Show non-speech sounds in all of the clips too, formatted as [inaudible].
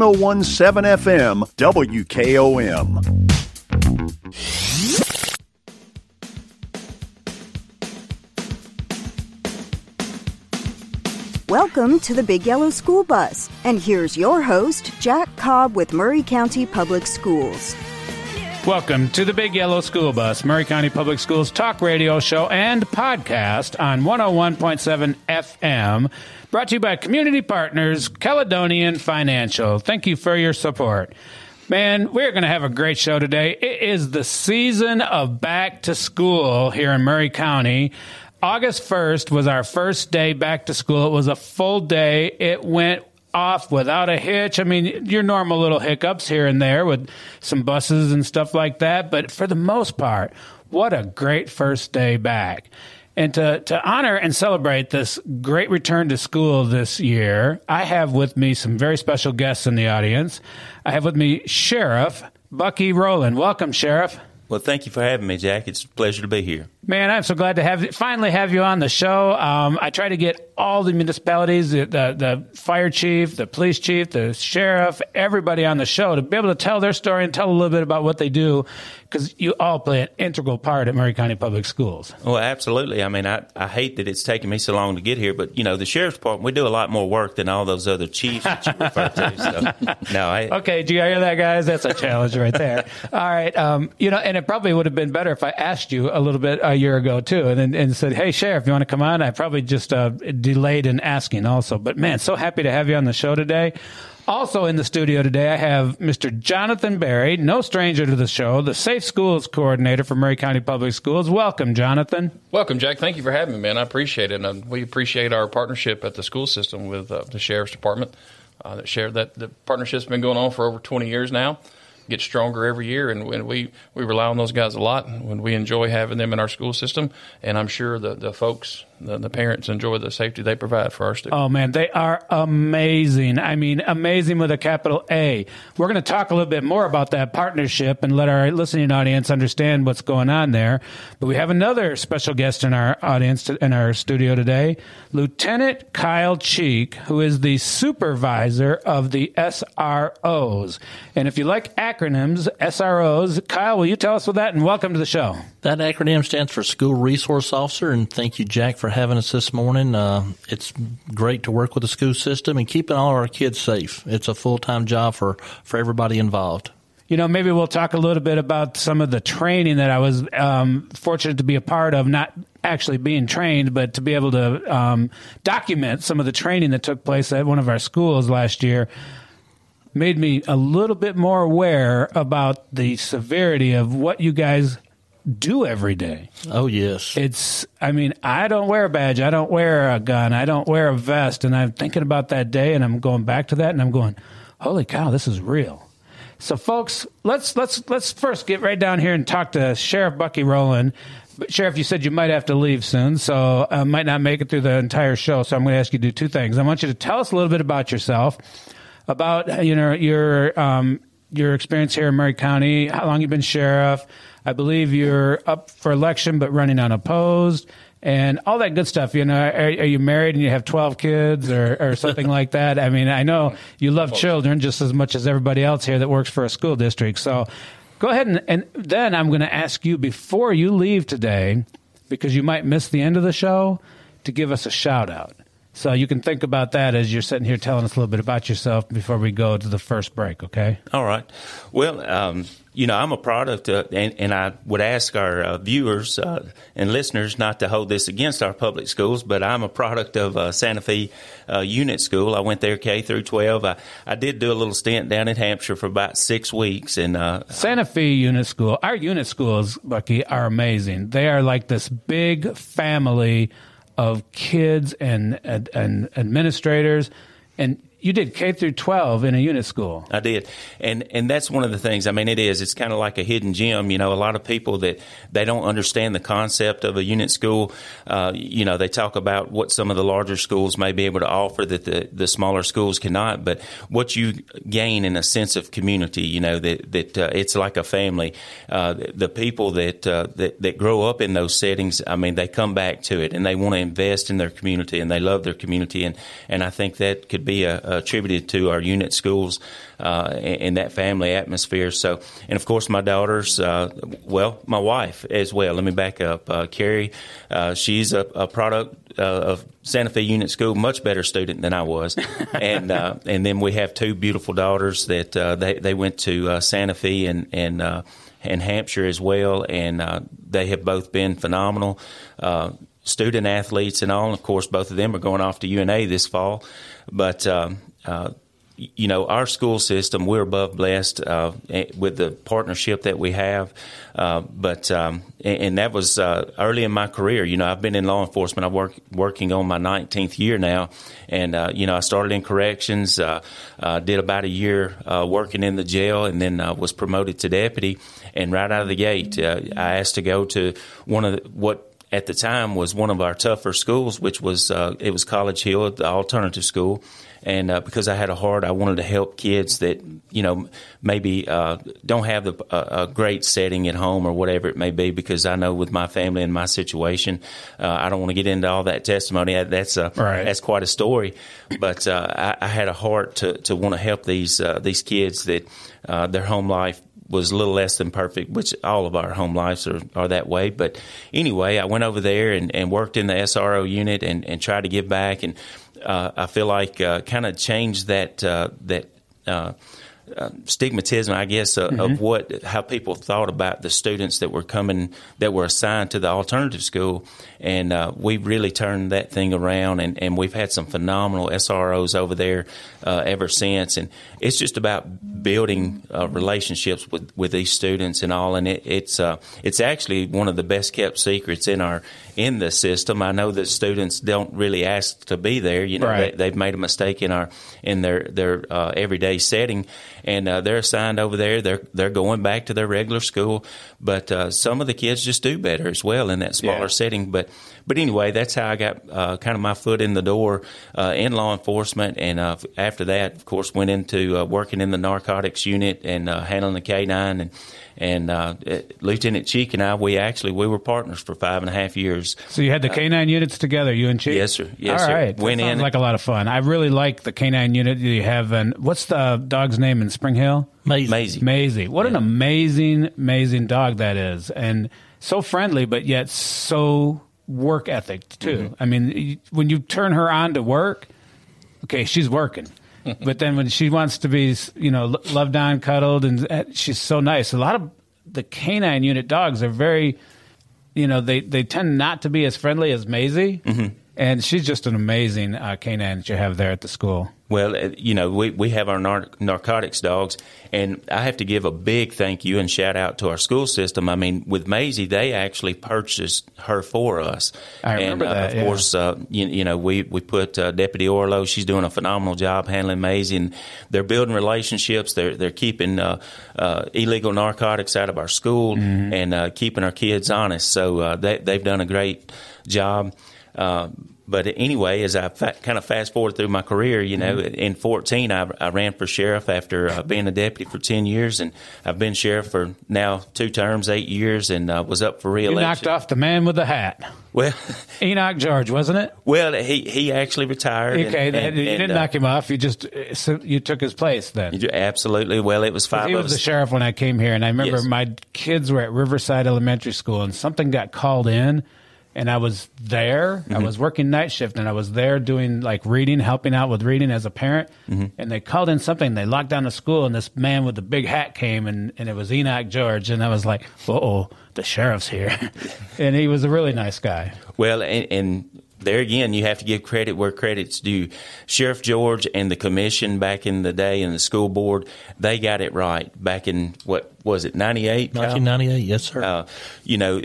1017 FM WKOM. Welcome to the Big Yellow School Bus. And here's your host, Jack Cobb with Maury County Public Schools. Welcome to the Big Yellow School Bus, Maury County Public Schools talk radio show and podcast on 101.7 FM, brought to you by community partners Caledonian Financial. Thank you for your support. Man, we're going to have a great show today. It is the season of back to school here in Maury County. August 1st was our first day back to school. It was a full day. It went off without a hitch. I mean, your normal little hiccups here and there with some buses and stuff like that. But for the most part, what a great first day back. And to, to honor and celebrate this great return to school this year, I have with me some very special guests in the audience. I have with me Sheriff Bucky Rowland. Welcome, Sheriff. Well, thank you for having me, Jack. It's a pleasure to be here. Man, I'm so glad to have finally have you on the show. Um, I try to get all the municipalities, the, the, the fire chief, the police chief, the sheriff, everybody on the show to be able to tell their story and tell a little bit about what they do, because you all play an integral part at Maury County Public Schools. Well, absolutely. I mean, I, I hate that it's taken me so long to get here, but you know, the sheriff's department we do a lot more work than all those other chiefs that you refer to. So, [laughs] no, I, okay. Do you hear that, guys? That's a challenge right there. [laughs] all right. Um, you know, and it probably would have been better if I asked you a little bit. Uh, a year ago too, and and said, "Hey, sheriff, you want to come on?" I probably just uh, delayed in asking also, but man, so happy to have you on the show today. Also in the studio today, I have Mr. Jonathan Barry, no stranger to the show, the Safe Schools Coordinator for Maury County Public Schools. Welcome, Jonathan. Welcome, Jack. Thank you for having me, man. I appreciate it. And we appreciate our partnership at the school system with uh, the Sheriff's Department. Uh, that share that the partnership's been going on for over 20 years now get stronger every year, and, and we, we rely on those guys a lot. When we enjoy having them in our school system, and I'm sure the, the folks the, the, parents enjoy the safety they provide for our students. Oh man, they are amazing. I mean, amazing with a capital A. We're going to talk a little bit more about that partnership and let our listening audience understand what's going on there. But we have another special guest in our audience to, in our studio today, Lieutenant Kyle Cheek, who is the supervisor of the SROs. And if you like acronyms, SROs, Kyle, will you tell us what that? And welcome to the show. That acronym stands for School Resource Officer, and thank you, Jack, for having us this morning. Uh, it's great to work with the school system and keeping all our kids safe. It's a full time job for, for everybody involved. You know, maybe we'll talk a little bit about some of the training that I was um, fortunate to be a part of, not actually being trained, but to be able to um, document some of the training that took place at one of our schools last year made me a little bit more aware about the severity of what you guys do every day. Oh yes. It's I mean, I don't wear a badge, I don't wear a gun, I don't wear a vest and I'm thinking about that day and I'm going back to that and I'm going, "Holy cow, this is real." So folks, let's let's let's first get right down here and talk to Sheriff Bucky Rowland. But Sheriff, you said you might have to leave soon, so I might not make it through the entire show. So I'm going to ask you to do two things. I want you to tell us a little bit about yourself, about you know your um, your experience here in Maury County, how long you've been sheriff, I believe you're up for election but running unopposed and all that good stuff. You know, are, are, you married and you have 12 kids or, or something like [laughs] that? I mean, I know you love children just as much as everybody else here that works for a school district. So go ahead and, and then I'm going to ask you before you leave today, because you might miss the end of the show, to give us a shout out. So you can think about that as you're sitting here telling us a little bit about yourself before we go to the first break, okay? All right. Well, um, you know, I'm a product, of, and, and, I would ask our uh, viewers uh, and listeners not to hold this against our public schools, but I'm a product of uh, Santa Fe uh, Unit School. I went there K through 12. I, I did do a little stint down in Hampshire for about six weeks. And uh, Santa Fe Unit School, our unit schools, Bucky, are amazing. They are like this big family of kids and, and, and administrators. And you did K through 12 in a unit school. I did. And and that's one of the things. I mean it is. It's kind of like a hidden gem, you know, a lot of people that they don't understand the concept of a unit school. Uh, you know, they talk about what some of the larger schools may be able to offer that the, the smaller schools cannot, but what you gain in a sense of community, you know, that that uh, it's like a family. Uh, the people that, uh, that that grow up in those settings, I mean, they come back to it and they want to invest in their community and they love their community and and I think that could be a attributed to our unit schools uh, and, that family atmosphere. So, and of course, my daughters, uh, well, my wife as well. Let me back up. Uh, Carrie, uh, she's a, a product uh, of Santa Fe Unit School, much better student than I was, [laughs] and uh, and then we have two beautiful daughters that they they went to Santa Fe and and and Hampshire as well, and they have both been phenomenal student athletes and all. And of course, both of them are going off to UNA this fall. But um, uh, you know, our school system, we're above blessed uh, with the partnership that we have. Uh, but um, and, that was uh, early in my career. You know, I've been in law enforcement. I'm work, working on my 19th year now, and uh, you know, I started in corrections. Uh, uh, did about a year working in the jail, and then was promoted to deputy. And right out of the gate, I asked to go to one of the, what at the time was one of our tougher schools, which was uh, it was College Hill, the alternative school. And uh, because I had a heart, I wanted to help kids that you know maybe uh, don't have the, a great setting at home or whatever it may be. Because I know with my family and my situation, uh, I don't want to get into all that testimony. That's a, right. that's quite a story. But uh, I, I, had a heart to, to want to help these uh, these kids that their home life was a little less than perfect, which all of our home lives are, are that way. But anyway, I went over there and, and worked in the SRO unit and, and tried to give back. And uh, I feel like uh, kind of changed that uh, that uh, uh, stigmatism, I guess, uh, mm-hmm. of what how people thought about the students that were coming that were assigned to the alternative school, and uh, we've really turned that thing around, and, and we've had some phenomenal SROs over there uh, ever since, and it's just about building uh, relationships with, with these students and all, and it, it's uh, it's actually one of the best kept secrets in our in the system. I know that students don't really ask to be there. You know, right. they, have made a mistake in our in their their everyday setting and uh, they're assigned over there. They're they're going back to their regular school, but uh, some of the kids just do better as well in that smaller yeah. setting. But but anyway, that's how I got uh, kind of my foot in the door uh, in law enforcement, and uh, after that, of course, went into uh, working in the narcotics unit and handling the K nine and and uh, Lieutenant Cheek and I, we actually we were partners for five and a half years. So you had the uh, K9 units together, you and Cheek. Yes, sir. Yes, All sir. right. Went that sounds in like a lot of fun. I really like the K9 unit you have. And what's the dog's name in Spring Hill? Maisie. Maisie. Maisie. What yeah. an amazing, amazing dog that is, and so friendly, but yet so work ethic too. Mm-hmm. I mean, when you turn her on to work, okay, she's working. [laughs] but then when she wants to be, you know, loved on, cuddled, and uh, she's so nice. A lot of the canine unit dogs are very, you know, they, they tend not to be as friendly as Maisie. Mm-hmm. And she's just an amazing uh, canine that you have there at the school. Well, uh, you know, we, we have our nar- narcotics dogs, and I have to give a big thank you and shout out to our school system. I mean, with Maisie, they actually purchased her for us. I remember and, uh, that. Of yeah. course, uh, you, you, know, we, we put uh, Deputy Orlo, she's doing a phenomenal job handling Maisie, and they're building relationships. They're, they're keeping uh, uh, illegal narcotics out of our school mm-hmm. and keeping our kids honest. So they, they've done a great job. Uh, but anyway, as I fa- kind of fast forward through my career, you know, mm-hmm. in 14, I, I, ran for sheriff after uh, being a deputy for 10 years, and I've been sheriff for now two terms, eight years, and uh, was up for reelection. You knocked off the man with the hat. Well, [laughs] Enoch George, wasn't it? Well, he he actually retired. Okay, and, and, you didn't uh, knock him off. You just so you took his place then. Absolutely. Well, it was five. He was us. the sheriff when I came here, and I remember yes. my kids were at Riverside Elementary School, and something got called in and I was there. Mm-hmm. I was working night shift, and I was there doing like reading, helping out with reading as a parent. Mm-hmm. And they called in something. They locked down the school, and this man with the big hat came, and, and it was Enoch George. And I was like, "Oh, the sheriff's here," [laughs] and he was a really nice guy. Well, and, and there again, you have to give credit where credit's due. Sheriff George and the commission back in the day and the school board, they got it right back in what was it, 98? 1998, yes, sir. Uh, you know,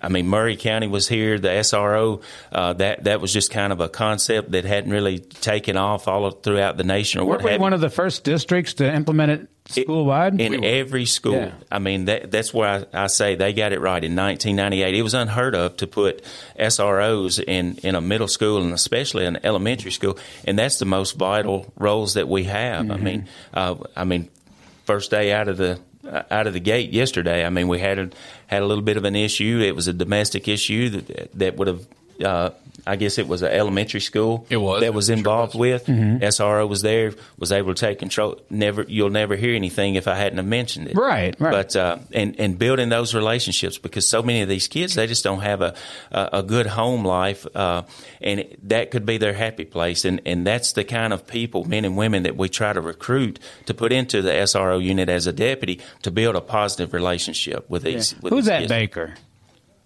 I mean, Maury County was here. The SRO uh, that that was just kind of a concept that hadn't really taken off all throughout the nation. Or Weren't what we one of the first districts to implement it school wide? In every school. Yeah. I mean, that, that's where I, I, say they got it right in 1998. It was unheard of to put SROs in, in a middle school and especially an elementary school, and that's the most vital roles that we have. Mm-hmm. I mean, uh, I mean, first day out of the Uh, out of the gate yesterday. I mean, we had a, had a little bit of an issue. It was a domestic issue that that would have uh, I guess it was an elementary school. It was. that was It sure involved was. with. Mm-hmm. SRO was there, was able to take control. Never, you'll never hear anything if I hadn't have mentioned it. Right, right. But uh, and and building those relationships because so many of these kids they just don't have a a, a good home life, uh, and that could be their happy place. And and that's the kind of people, men and women, that we try to recruit to put into the SRO unit as a deputy to build a positive relationship with these. With Who's these that kids. Baker?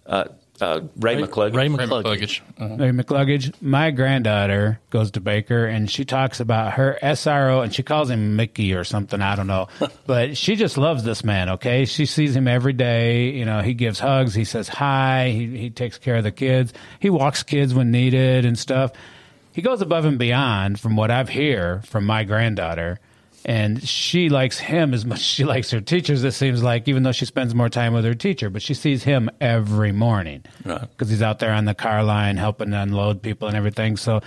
Uh, uh, Ray, McClug. Ray Ray McCluggage. McCluggage. Mhm. Ray McCluggage. My granddaughter goes to Baker and she talks about her SRO and she calls him Mickey or something. I don't know. [laughs] but she just loves this man, okay? She sees him every day. You know, he gives hugs. He says hi. He, he takes care of the kids. He walks kids when needed and stuff. He goes above and beyond from what I've hear from my granddaughter. And she likes him as much as she likes her teachers, it seems like, even though she spends more time with her teacher. But she sees him every morning Right. because he's out there on the car line helping unload people and everything. So,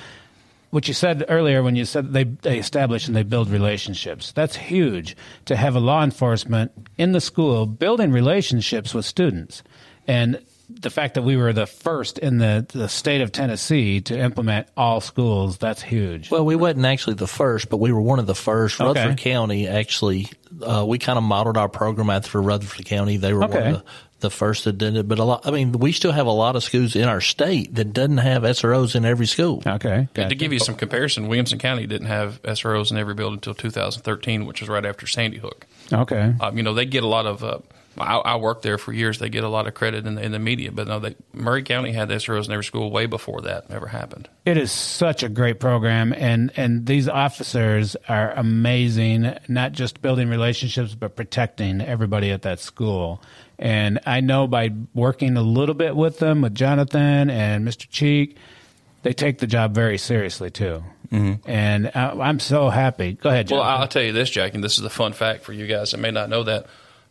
what you said earlier when you said they, they establish and they build relationships, that's huge to have a law enforcement in the school building relationships with students. And the fact that we were the first in the, the state of Tennessee to implement all schools, that's huge. Well, we wasn't actually the first, but we were one of the first. Okay. Rutherford County actually, uh, we kind of modeled our program after Rutherford County. They were one of the, the first that did it. But a lot, I mean, we still have a lot of schools in our state that doesn't have SROs in every school. Okay. And to give you some comparison, Williamson County didn't have SROs in every building until 2013, which was right after Sandy Hook. Okay. Um, you know, they get a lot of. Uh, I, I worked there for years. They get a lot of credit in the, in the media, but no, they, Maury County had SROs in every school way before that ever happened. It is such a great program, and and these officers are amazing. Not just building relationships, but protecting everybody at that school. And I know by working a little bit with them, with Jonathan and Mr. Cheek, they take the job very seriously too. Mm-hmm. And I, I'm so happy. Go ahead, Well, I'll tell you this, Jack, and this is a fun fact for you guys that may not know that,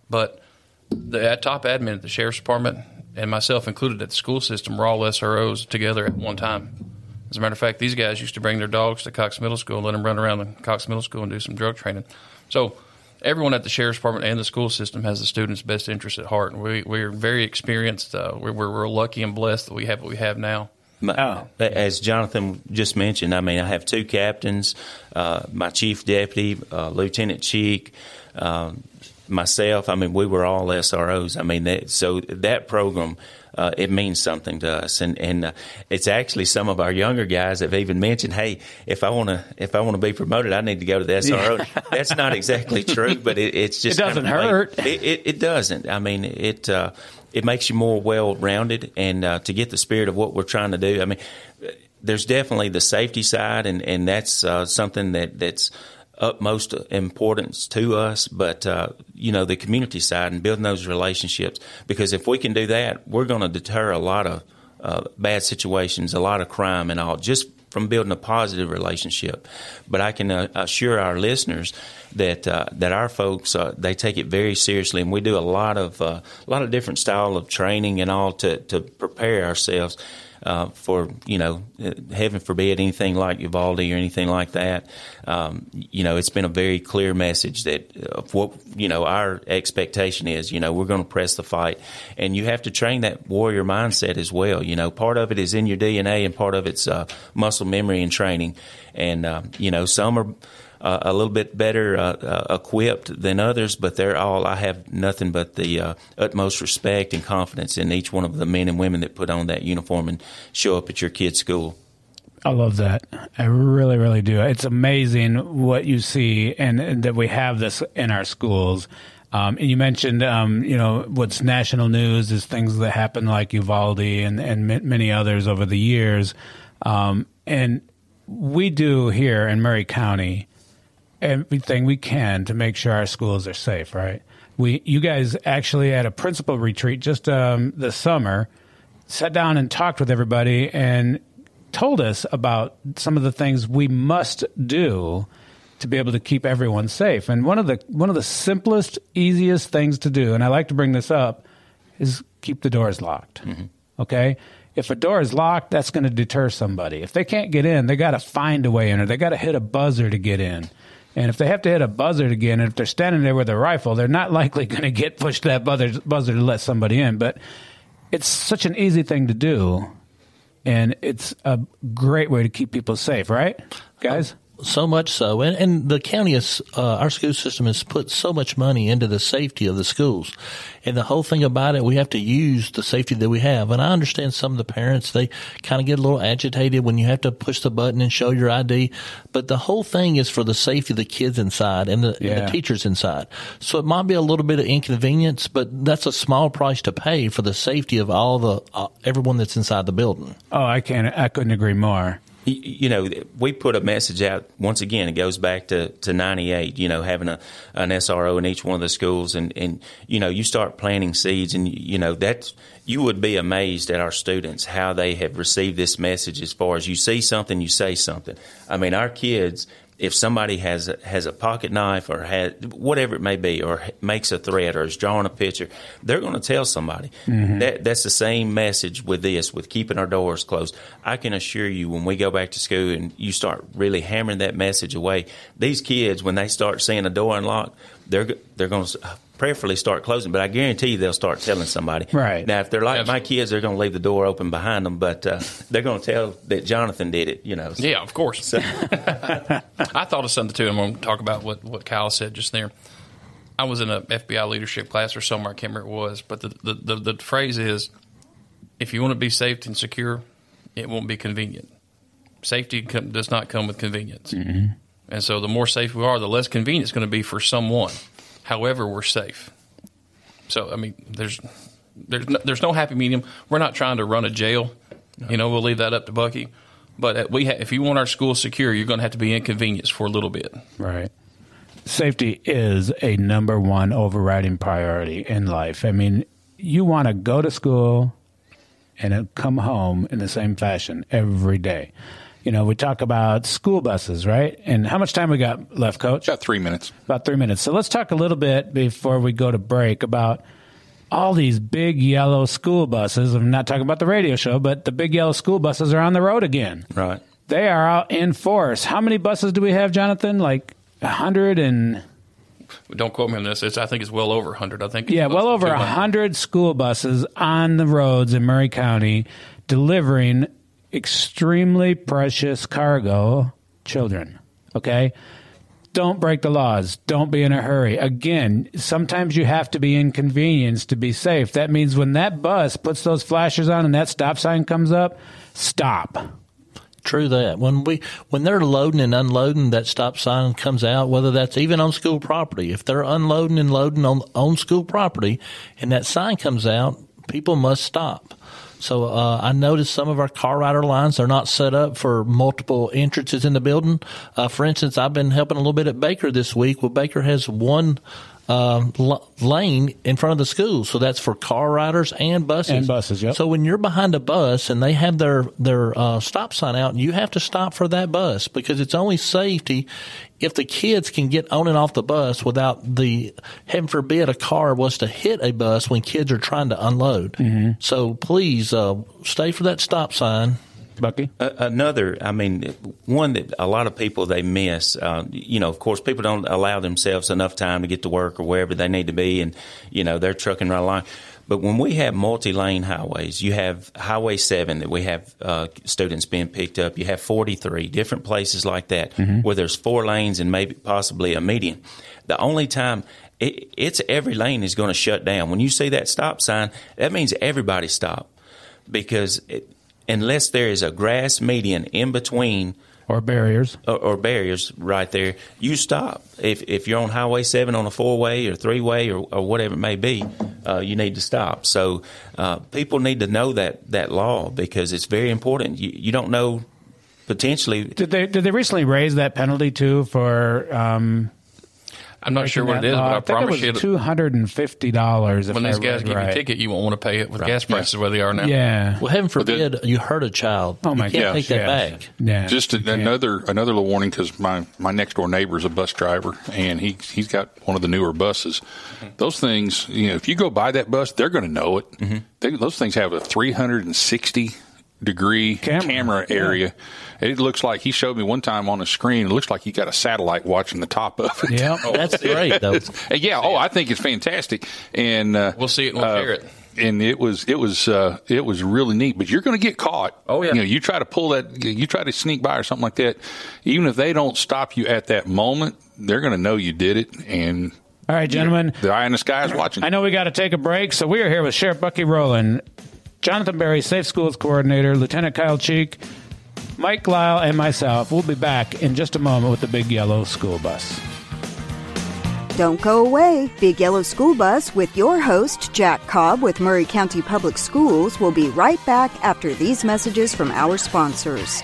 but the top admin at the sheriff's department and myself included at the school system were all SROs together at one time. As a matter of fact, these guys used to bring their dogs to Cox Middle School and let them run around the Cox Middle School and do some drug training. So everyone at the sheriff's department and the school system has the students' best interest at heart, and we, we're very experienced. Uh, we're, we're, we're lucky and blessed that we have what we have now. My, Oh. As Jonathan just mentioned, I mean, I have two captains, uh, my chief deputy, uh, Lieutenant Cheek, um, myself. I mean, we were all SROs. I mean, that, so that program. Uh, it means something to us, and and uh, it's actually some of our younger guys have even mentioned, "Hey, if I want to if I want to be promoted, I need to go to the SRO." That's not exactly [laughs] true, but it, it's just It doesn't kind of hurt. It, it, it doesn't. I mean, it uh, it makes you more well rounded, and uh, to get the spirit of what we're trying to do. I mean, there's definitely the safety side, and and that's uh, something that that's utmost importance to us. But uh, you know, the community side and building those relationships, because if we can do that, we're going to deter a lot of uh, bad situations, a lot of crime, and all just from building a positive relationship. But I can uh, assure our listeners that uh, that our folks uh, they take it very seriously, and we do a lot of uh, a lot of different style of training and all to to prepare ourselves. Uh, for you know, uh, heaven forbid anything like Uvalde or anything like that. Um, you know, it's been a very clear message that of what you know our expectation is. You know, we're going to press the fight, and you have to train that warrior mindset as well. You know, part of it is in your DNA, and part of it's uh, muscle memory and training. And uh, you know, some are uh, a little bit better uh, uh, equipped than others, but they're all. I have nothing but the uh, utmost respect and confidence in each one of the men and women that put on that uniform and show up at your kid's school. I love that. I really, really do. It's amazing what you see, and, and that we have this in our schools. Um, and you mentioned, um, you know, what's national news is things that happen like Uvalde and and ma- many others over the years. Um, and we do here in Maury County everything we can to make sure our schools are safe. Right? We, you guys, actually at a principal retreat just um, this summer, sat down and talked with everybody and told us about some of the things we must do to be able to keep everyone safe. And one of the one of the simplest, easiest things to do, and I like to bring this up, is keep the doors locked. Okay? If a door is locked, that's going to deter somebody. If they can't get in, they got to find a way in or they got to hit a buzzer to get in. And if they have to hit a buzzer again, and if they're standing there with a rifle, they're not likely [laughs] going to get pushed that buzzer, buzzer to let somebody in. But it's such an easy thing to do and it's a great way to keep people safe, right, guys? Oh, So much so, and, and the county is uh, our school system has put so much money into the safety of the schools, and the whole thing about it, we have to use the safety that we have. And I understand some of the parents they kind of get a little agitated when you have to push the button and show your ID, but the whole thing is for the safety of the kids inside and the, and the teachers inside. So it might be a little bit of inconvenience, but that's a small price to pay for the safety of all the uh, everyone that's inside the building. Oh, I can't. I couldn't agree more. You know, we put a message out once again. It goes back to, to '98. You know, having a an SRO in each one of the schools, and and you know, you start planting seeds, and you know that's, you would be amazed at our students how they have received this message. As far as you see something, you say something. I mean, our kids. If somebody has a, has a pocket knife or has whatever it may be, or makes a threat or is drawing a picture, they're going to tell somebody. Mm-hmm. That that's the same message with this, with keeping our doors closed. I can assure you, when we go back to school and you start really hammering that message away, these kids, when they start seeing a door unlocked, they're they're going to prayerfully start closing. But I guarantee you, they'll start telling somebody. Right. now, if they're like my kids, they're going to leave the door open behind them, but uh, they're going to tell that Jonathan did it. You know. So- Yeah, of course. So, [laughs] I thought of something too. I'm going to talk about what, what Kyle said just there. I was in a FBI leadership class or somewhere, I can't remember it was, but the, the, the, the phrase is if you want to be safe and secure, it won't be convenient. Safety com- does not come with convenience. And so the more safe we are, the less convenient it's going to be for someone. However, we're safe. So, I mean, there's. There's no, there's no happy medium. We're not trying to run a jail. You know, we'll leave that up to Bucky. But uh, we, ha- if you want our school secure, you're going to have to be inconvenienced for a little bit. Right. Safety is a number one overriding priority in life. I mean, you want to go to school and come home in the same fashion every day. You know, we talk about school buses, right? And how much time we got left, Coach? About three minutes. About three minutes. So let's talk a little bit before we go to break about all these big yellow school buses. I'm not talking about the radio show, but the big yellow school buses are on the road again. right. They are out in force. How many buses do we have, Jonathan? Like a hundred and Don't quote me on this. It's, I think it's well over 100. I think. yeah, well over a 200. hundred school buses on the roads in Maury County, delivering extremely precious cargo, children. Okay. Don't break the laws. Don't be in a hurry. Again, sometimes you have to be inconvenienced to be safe. That means when that bus puts those flashers on and that stop sign comes up, stop. True that. When we when they're loading and unloading, that stop sign comes out. Whether that's even on school property, if they're unloading and loading on on school property, and that sign comes out, people must stop. So uh, I noticed some of our car rider lines are not set up for multiple entrances in the building. Uh, for instance, I've been helping a little bit at Baker this week. Well, Baker has one um, l- lane in front of the school, so that's for car riders and buses. And buses, yep. So when you're behind a bus and they have their their uh, stop sign out, you have to stop for that bus because it's only safety if the kids can get on and off the bus without the heaven forbid a car was to hit a bus when kids are trying to unload. Mm-hmm. So please uh, stay for that stop sign. Bucky? A- Another, I mean, one that a lot of people they miss. Uh, you know, of course, people don't allow themselves enough time to get to work or wherever they need to be, and you know they're trucking right along. But when we have multi-lane highways, you have Highway Seven that we have uh, students being picked up. You have forty-three different places like that where there's four lanes and maybe possibly a median. The only time it, it's every lane is going to shut down. When you see that stop sign, that means everybody stop because it, unless there is a grass median in between Or barriers. or, or barriers right there, you stop. If if you're on Highway Seven on a four way or three way or, or whatever it may be, uh, you need to stop. So uh, people need to know that that law because it's very important. You, you don't know potentially. Did they did they recently raise that penalty too for um I'm not sure what it is, but I, promise you, it was two hundred and fifty dollars. when these guys give you a ticket, you won't want to pay it with gas prices where they are now. yeah, Well, heaven the- forbid you hurt a child. Oh, my you can't gosh, take that yes. back. yeah. Just You another another little warning because my, my next door neighbor is a bus driver and he he's got one of the newer buses. Mm-hmm. Those things, you know, if you go by that bus, they're going to know it. Mm-hmm. They, those things have a 360 degree Camera. camera, area. It looks like he showed me one time on the screen. It looks like he got a satellite watching the top of it. Yeah. [laughs] That's great though. [laughs] Yeah. Oh, I think it's fantastic. And uh, We'll see it and we'll uh, share it. and it was it was uh, it was really neat. But you're going to get caught. Oh, yeah. You know, you try to pull that, you try to sneak by or something like that. Even if they don't stop you at that moment, they're going to know you did it. And All right, gentlemen. the eye in the sky is watching. I know we got to take a break, so we are here with Sheriff Bucky Rowland, Jonathan Berry, Safe Schools Coordinator, Lieutenant Kyle Cheek, Mike Lyle, and myself. We'll be back in just a moment with the Big Yellow School Bus. Don't go away. Big Yellow School Bus with your host, Jack Cobb with Maury County Public Schools, will be right back after these messages from our sponsors.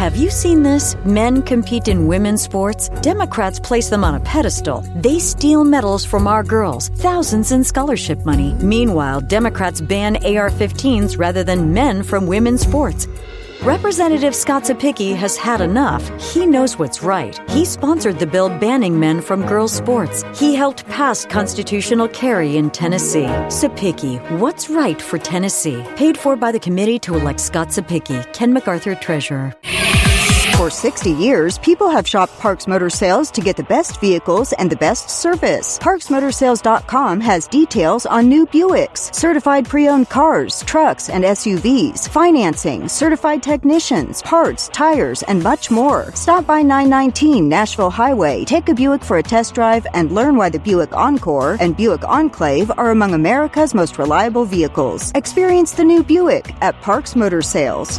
Have you seen this? Men compete in women's sports. Democrats place them on a pedestal. They steal medals from our girls, thousands in scholarship money. Meanwhile, Democrats ban AR 15s rather than men from women's sports. Representative Scott Cepicky has had enough. He knows what's right. He sponsored the bill banning men from girls' sports. He helped pass constitutional carry in Tennessee. Cepicky, what's right for Tennessee? Paid for by the committee to elect Scott Cepicky, Ken MacArthur, Treasurer. For 60 years, people have shopped Parks Motor Sales to get the best vehicles and the best service. ParksMotorsales.com has details on new Buicks, certified pre-owned cars, trucks, and SUVs, financing, certified technicians, parts, tires, and much more. Stop by 919 Nashville Highway, take a Buick for a test drive, and learn why the Buick Encore and Buick Enclave are among America's most reliable vehicles. Experience the new Buick at Parks Motor Sales.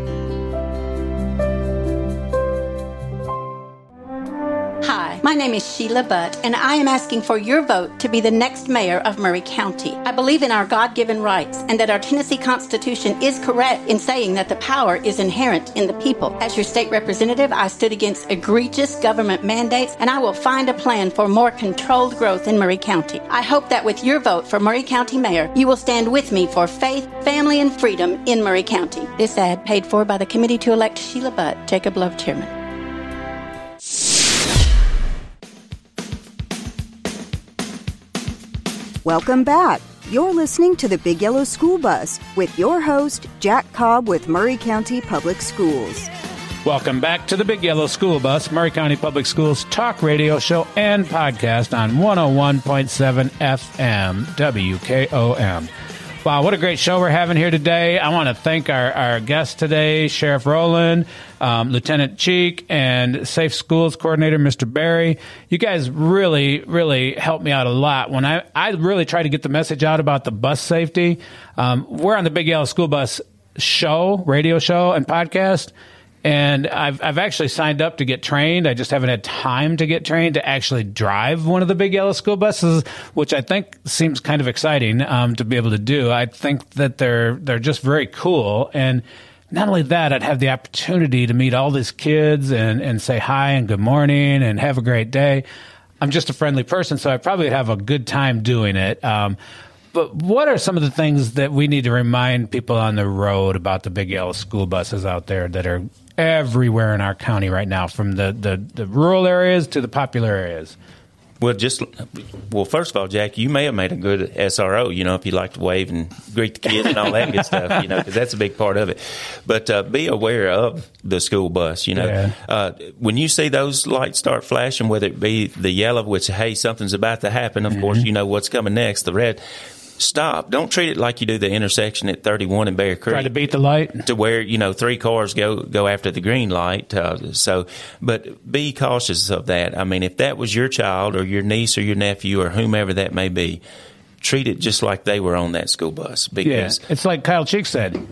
Name is Sheila Butt, and I am asking for your vote to be the next mayor of Maury County. I believe in our God given rights and that our Tennessee Constitution is correct in saying that the power is inherent in the people. As your state representative, I stood against egregious government mandates, and I will find a plan for more controlled growth in Maury County. I hope that with your vote for Maury County Mayor, you will stand with me for faith, family, and freedom in Maury County. This ad paid for by the Committee to Elect Sheila Butt, Jacob Love Chairman. Welcome back. You're listening to the Big Yellow School Bus with your host, Jack Cobb with Maury County Public Schools. Welcome back to the Big Yellow School Bus, Maury County Public Schools talk radio show and podcast on 101.7 FM WKOM. Wow, what a great show we're having here today. I want to thank our, our guests today, Sheriff Rowland, um, Lieutenant Cheek, and Safe Schools Coordinator, Mr. Barry. You guys really, really helped me out a lot. When I, I really try to get the message out about the bus safety, um, we're on the Big Yellow School Bus show, radio show, and podcast And I've I've actually signed up to get trained. I just haven't had time to get trained to actually drive one of the big yellow school buses, which I think seems kind of exciting um, to be able to do. I think that they're they're just very cool and not only that, I'd have the opportunity to meet all these kids and, and say hi and good morning and have a great day. I'm just a friendly person, so I probably have a good time doing it. Um, but what are some of the things that we need to remind people on the road about the big yellow school buses out there that are everywhere in our county right now, from the, the, the rural areas to the popular areas? Well, just well, first of all, Jack, you may have made a good SRO. You know, if you like to wave and greet the kids and all that good stuff, you know, because that's a big part of it. But uh, be aware of the school bus. You know, Yeah. uh, when you see those lights start flashing, whether it be the yellow, which hey, something's about to happen. Of course, you know what's coming next. The red. Stop. Don't treat it like you do the intersection at 31 in Bear Creek Try to beat the light. to where you know three cars go go after the green light. Uh, so, but be cautious of that. I mean, if that was your child or your niece or your nephew or whomever that may be, treat it just like they were on that school bus. Yeah, Because it's like Kyle Cheek said: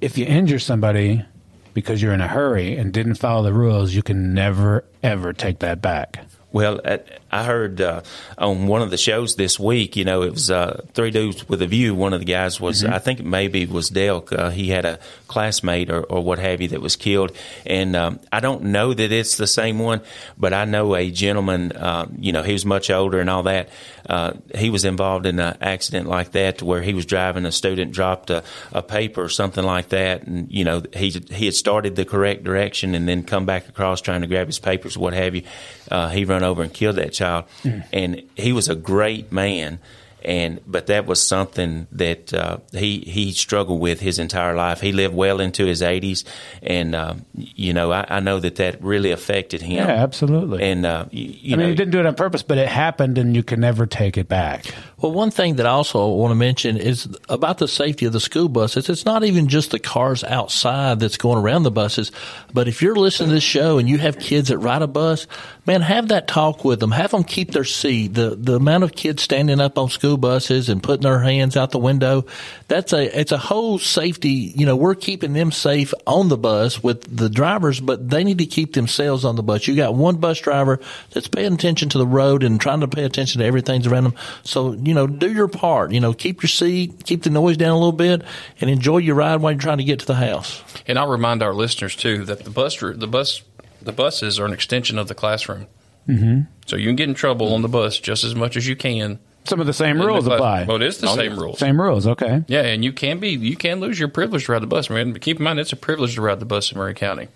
if you injure somebody because you're in a hurry and didn't follow the rules, you can never ever take that back. Well, I- I heard uh, on one of the shows this week, you know, it was uh, Three Dudes with a View. One of the guys was, I think it maybe was Delk. Uh, he had a classmate or, or what have you that was killed. And um, I don't know that it's the same one, but I know a gentleman, uh, you know, he was much older and all that. Uh, he was involved in an accident like that where he was driving, a student dropped a, a paper or something like that. And, you know, he, he had started the correct direction and then come back across trying to grab his papers, what have you. Uh, he run over and killed that child. And he was a great man. And but that was something that uh, he he struggled with his entire life. He lived well into his 80s, and uh, you know I, I know that that really affected him. Yeah, absolutely. And uh, you, you I know, mean, he didn't do it on purpose, but it happened, and you can never take it back. Well, one thing that I also want to mention is about the safety of the school buses. It's not even just the cars outside that's going around the buses, but if you're listening to this show and you have kids that ride a bus, man, have that talk with them. Have them keep their seat. The the amount of kids standing up on school buses and putting their hands out the window, that's a it's a whole safety. You know, we're keeping them safe on the bus with the drivers, but they need to keep themselves on the bus. You got one bus driver that's paying attention to the road and trying to pay attention to everything's around them. So you know, do your part. You know, keep your seat, keep the noise down a little bit, and enjoy your ride while you're trying to get to the house. And I'll remind our listeners too that the bus the bus the buses are an extension of the classroom. Mm-hmm. So you can get in trouble on the bus just as much as you can. Some of the same in the rules apply. Well, it is the Oh, same yeah. rules. Same rules. Okay. Yeah, and you can be you can lose your privilege to ride the bus, man. But keep in mind, it's a privilege to ride the bus in Maury County.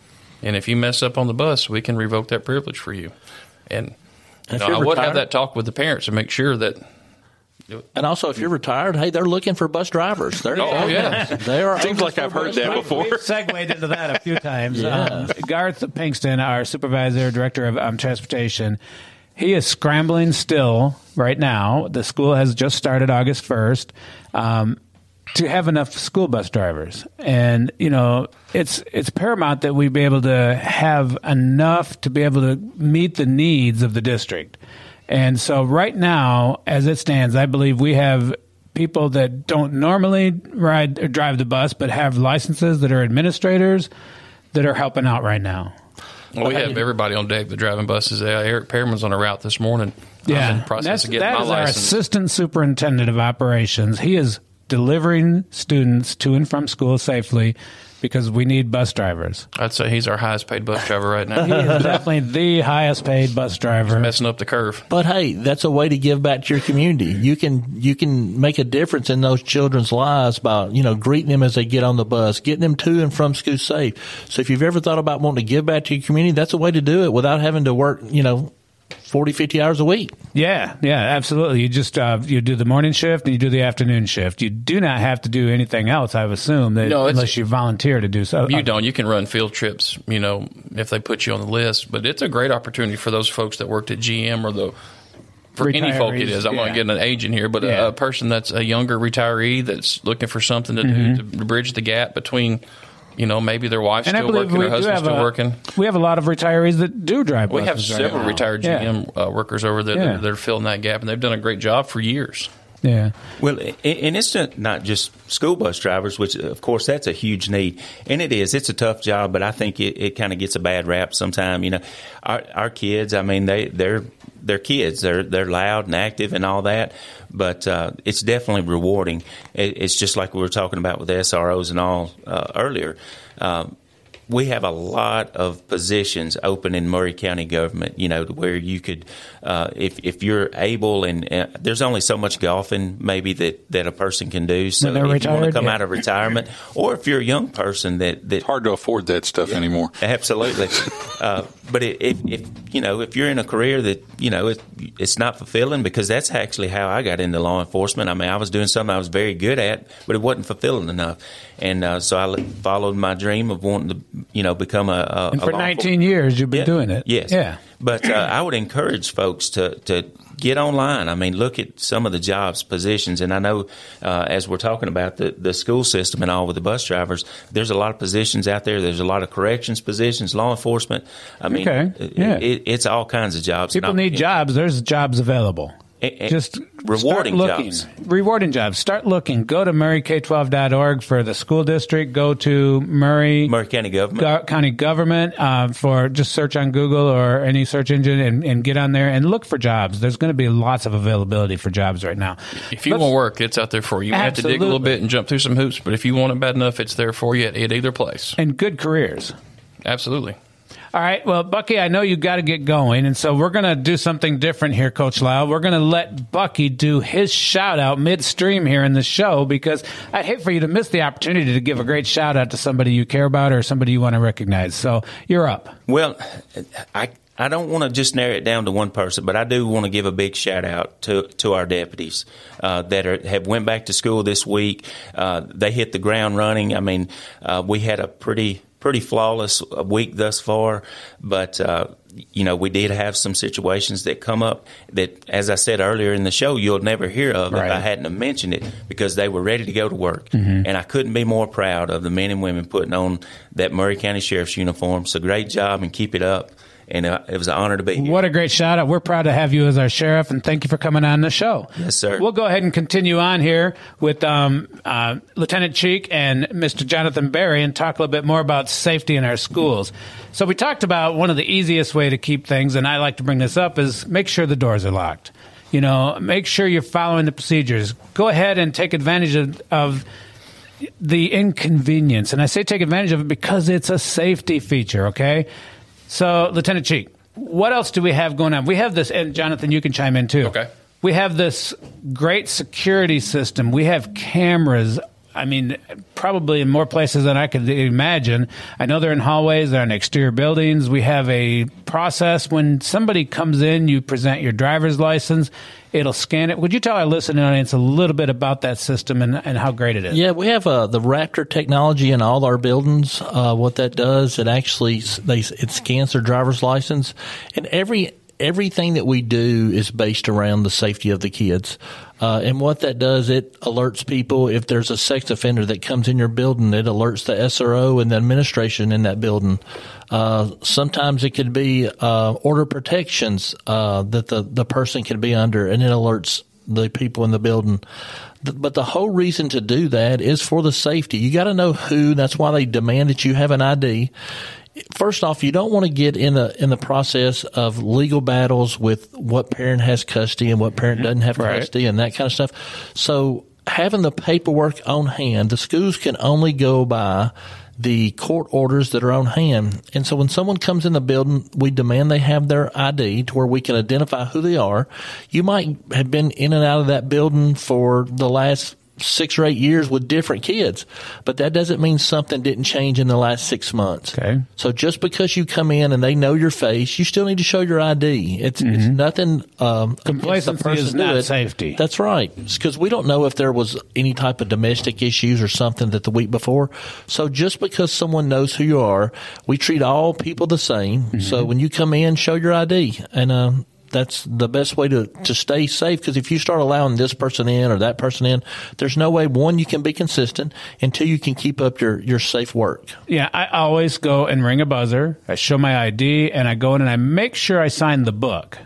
And if you mess up on the bus, we can revoke that privilege for you. And you know, I would have that talk with the parents and make sure that. And also, if you're retired, hey, they're looking for bus drivers. They're, Oh, yeah. [laughs] they are. Seems like I've heard that before. We've segued into that a few times. [laughs] Yeah. Um, Garth Pinkston, our supervisor, director of um, transportation, he is scrambling still right now. The school has just started August 1st. Um, to have enough school bus drivers, and you know, it's it's paramount that we be able to have enough to be able to meet the needs of the district. And so, right now, as it stands, I believe we have people that don't normally ride or drive the bus, but have licenses that are administrators that are helping out right now. Well, we have everybody on deck. The driving buses. Uh, Eric Pearman's on a route this morning. Yeah, process that's, of getting that my is our license. assistant superintendent of operations. He is delivering students to and from school safely because we need bus drivers. I'd say he's our highest paid bus driver right now. [laughs] He is definitely the highest paid bus driver. messing up the curve. But hey, that's a way to give back to your community. You can you can make a difference in those children's lives by you know greeting them as they get on the bus, getting them to and from school safe. So if you've ever thought about wanting to give back to your community, that's a way to do it without having to work you know 40, 50 hours a week. Yeah, yeah, absolutely. You just uh, you do the morning shift and you do the afternoon shift. You do not have to do anything else. I would assume that No, unless you volunteer to do so. You don't. You can run field trips, you know, if they put you on the list. But it's a great opportunity for those folks that worked at GM or the for any folk it is. I'm yeah. not getting an agent here, but Yeah. a, a person that's a younger retiree that's looking for something to Mhm. do to bridge the gap between, you know, maybe their wife's and still working, we her do husband's have still a, working. We have a lot of retirees that do drive. We have buses right several now. retired Yeah. GM uh, workers over there Yeah. that, that are filling that gap, and they've done a great job for years. Yeah. Well, and it's not just school bus drivers, which of course that's a huge need, and it is. It's a tough job, but I think it, it kind of gets a bad rap sometimes. You know, our our kids. I mean, they they're they're kids. They're they're loud and active and all that, but uh, it's definitely rewarding. It, it's just like we were talking about with SROs and all uh, earlier. Um, we have a lot of positions open in Maury County government, you know, where you could, uh, if, if you're able, and uh, there's only so much golfing maybe that, that a person can do. So if retired, you want to come yeah. out of retirement, [laughs] or if you're a young person that, that it's hard to afford that stuff yeah, anymore. Absolutely. [laughs] uh, but if, if, you know, if you're in a career that, you know, it, it's not fulfilling because that's actually how I got into law enforcement. I mean, I was doing something I was very good at, but it wasn't fulfilling enough. And uh, so I followed my dream of wanting to, you know, become a. a and for a 19 years, you've been yeah, doing it. Yes. Yeah. But uh, I would encourage folks to, to get online. I mean, look at some of the jobs, positions, and I know uh, as we're talking about the, the school system and all with the bus drivers, there's a lot of positions out there. There's a lot of corrections positions, law enforcement. I mean, okay. yeah. it, it's all kinds of jobs. People need jobs. There's jobs available. And, just rewarding start looking. jobs. Rewarding jobs. Start looking. Go to mauryk12.org for the school district. Go to Maury, Maury County Government. Go- County Government uh, for just search on Google or any search engine and, and, get on there and look for jobs. There's going to be lots of availability for jobs right now. If you Let's, want work, it's out there for you. You have to dig a little bit and jump through some hoops, but if you want it bad enough, it's there for you at, at either place. And good careers. Absolutely. All right. Well, Bucky, I know you got to get going. And so we're going to do something different here, Coach Lyle. We're going to let Bucky do his shout out midstream here in the show because I'd hate for you to miss the opportunity to give a great shout out to somebody you care about or somebody you want to recognize. So you're up. Well, I I don't want to just narrow it down to one person, but I do want to give a big shout out to to our deputies uh, that are, have went back to school this week. Uh, they hit the ground running. I mean, uh, we had a pretty pretty flawless week thus far, but uh, you know we did have some situations that come up that, as I said earlier in the show, you'll never hear of Right. if I hadn't have mentioned it because they were ready to go to work, Mhm. and I couldn't be more proud of the men and women putting on that Maury County Sheriff's uniform. So great job and keep it up. And uh, it was an honor to be here. What a great shout out. We're proud to have you as our sheriff and thank you for coming on the show. Yes, sir. We'll go ahead and continue on here with um, uh, Lieutenant Cheek and Mr. Jonathan Barry and talk a little bit more about safety in our schools. So we talked about one of the easiest way to keep things, and I like to bring this up, is make sure the doors are locked. You know, make sure you're following the procedures. Go ahead and take advantage of, of the inconvenience. And I say take advantage of it because it's a safety feature, okay? So, Lieutenant Cheek, what else do we have going on? We have this, and Jonathan, you can chime in too. Okay. We have this great security system. We have cameras. I mean, probably in more places than I could imagine. I know they're in hallways, they're in exterior buildings. We have a process when somebody comes in, you present your driver's license, it'll scan it. Would you tell our listening audience a little bit about that system and, and how great it is? Yeah, we have uh, the Raptor technology in all our buildings. Uh, what that does, it actually they it scans their driver's license, and every everything that we do is based around the safety of the kids. Uh, and what that does, it alerts people if there's a sex offender that comes in your building. It alerts the SRO and the administration in that building. Uh, sometimes it could be uh, order protections uh, that the the person can be under, and it alerts the people in the building. But the whole reason to do that is for the safety. You got to know who. That's why they demand that you have an ID. First off, you don't want to get in the in the process of legal battles with what parent has custody and what parent mm-hmm. doesn't have Right. custody and that kind of stuff. So having the paperwork on hand, the schools can only go by the court orders that are on hand. And so when someone comes in the building, we demand they have their ID to where we can identify who they are. You might have been in and out of that building for the last six or eight years with different kids, but that doesn't mean something didn't change in the last six months. Okay. So just because you come in and they know your face, you still need to show your ID. It's it's nothing. Um, Complacency is not it. safety. That's right. Because we don't know if there was any type of domestic issues or something that the week before. So just because someone knows who you are, we treat all people the same. So when you come in, show your ID, and um, that's the best way to, to stay safe. Because if you start allowing this person in or that person in, there's no way one you can be consistent, and two you can keep up your your safe work. Yeah, I always go and ring a buzzer. I show my ID and I go in and I make sure I sign the book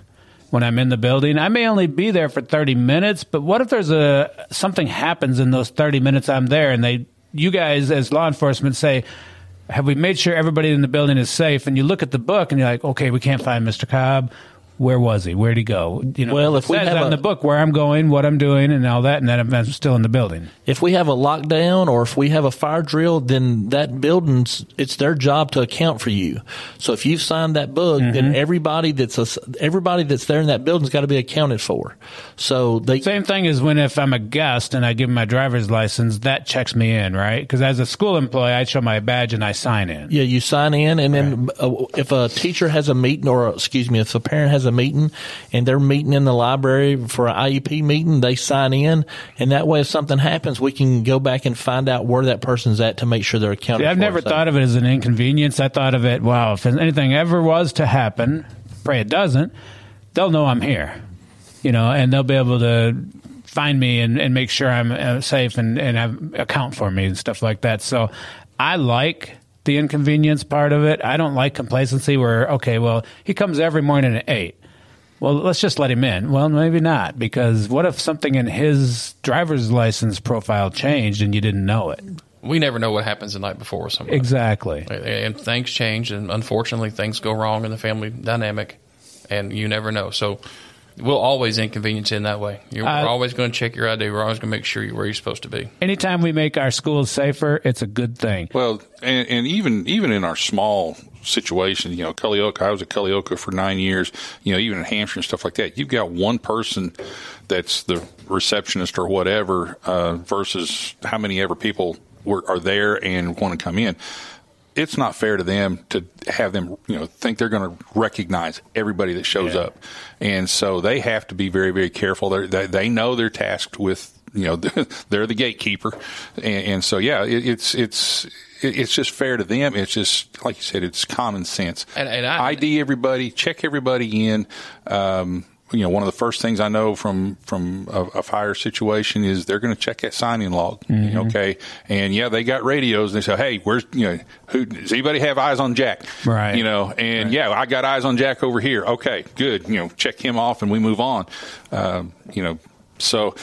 when I'm in the building. I may only be there for 30 minutes, but what if there's a something happens in those 30 minutes I'm there and they you guys as law enforcement say have we made sure everybody in the building is safe and you look at the book and you're like okay we can't find Mr. Cobb where was he? Where'd he go? You know, well, if we have on a, the book where I'm going, what I'm doing, and all that, and that I'm still in the building. If we have a lockdown or if we have a fire drill, then that building's it's their job to account for you. So if you've signed that book, mm-hmm. then everybody that's a, everybody that's there in that building's got to be accounted for. So the same thing is when if I'm a guest and I give my driver's license, that checks me in, right? Because as a school employee, I show my badge and I sign in. Yeah, you sign in, and then right. if a teacher has a meeting, or excuse me, if a parent has a meeting and they're meeting in the library for an IEP meeting, they sign in, and that way, if something happens, we can go back and find out where that person's at to make sure they're accounted. See, I've never thought of it as an inconvenience. I thought of it, wow, if anything ever was to happen, pray it doesn't, they'll know I'm here, you know, and they'll be able to find me and, and make sure I'm uh, safe and, and have, account for me and stuff like that. So I like the inconvenience part of it. I don't like complacency where, okay, well, he comes every morning at 8 well, let's just let him in. Well, maybe not, because what if something in his driver's license profile changed and you didn't know it? We never know what happens the night before somebody. Exactly. And things change, and unfortunately, things go wrong in the family dynamic, and you never know. So we'll always inconvenience in that way. You're uh, always going to check your ID. We're always going to make sure you're where you're supposed to be. Anytime we make our schools safer, it's a good thing. Well, and, and even even in our small situation. You know, Culleoka, I was at Culleoka for nine years, you know, even in Hampshire and stuff like that. You've got one person that's the receptionist or whatever uh, versus how many ever people were, are there and want to come in. It's not fair to them to have them, you know, think they're going to recognize everybody that shows yeah. up, and so they have to be very, very careful. They're, they they know they're tasked with you know [laughs] they're the gatekeeper, and, and so yeah, it, it's it's it's just fair to them. It's just like you said, it's common sense. And, and I, ID everybody, check everybody in. Um, you know, one of the first things I know from from a, a fire situation is they're going to check that signing log. Mm-hmm. Okay, and yeah, they got radios. And They say, "Hey, where's you know, who does anybody have eyes on Jack?" Right. You know, and right. yeah, I got eyes on Jack over here. Okay, good. You know, check him off, and we move on. Um, you know, so.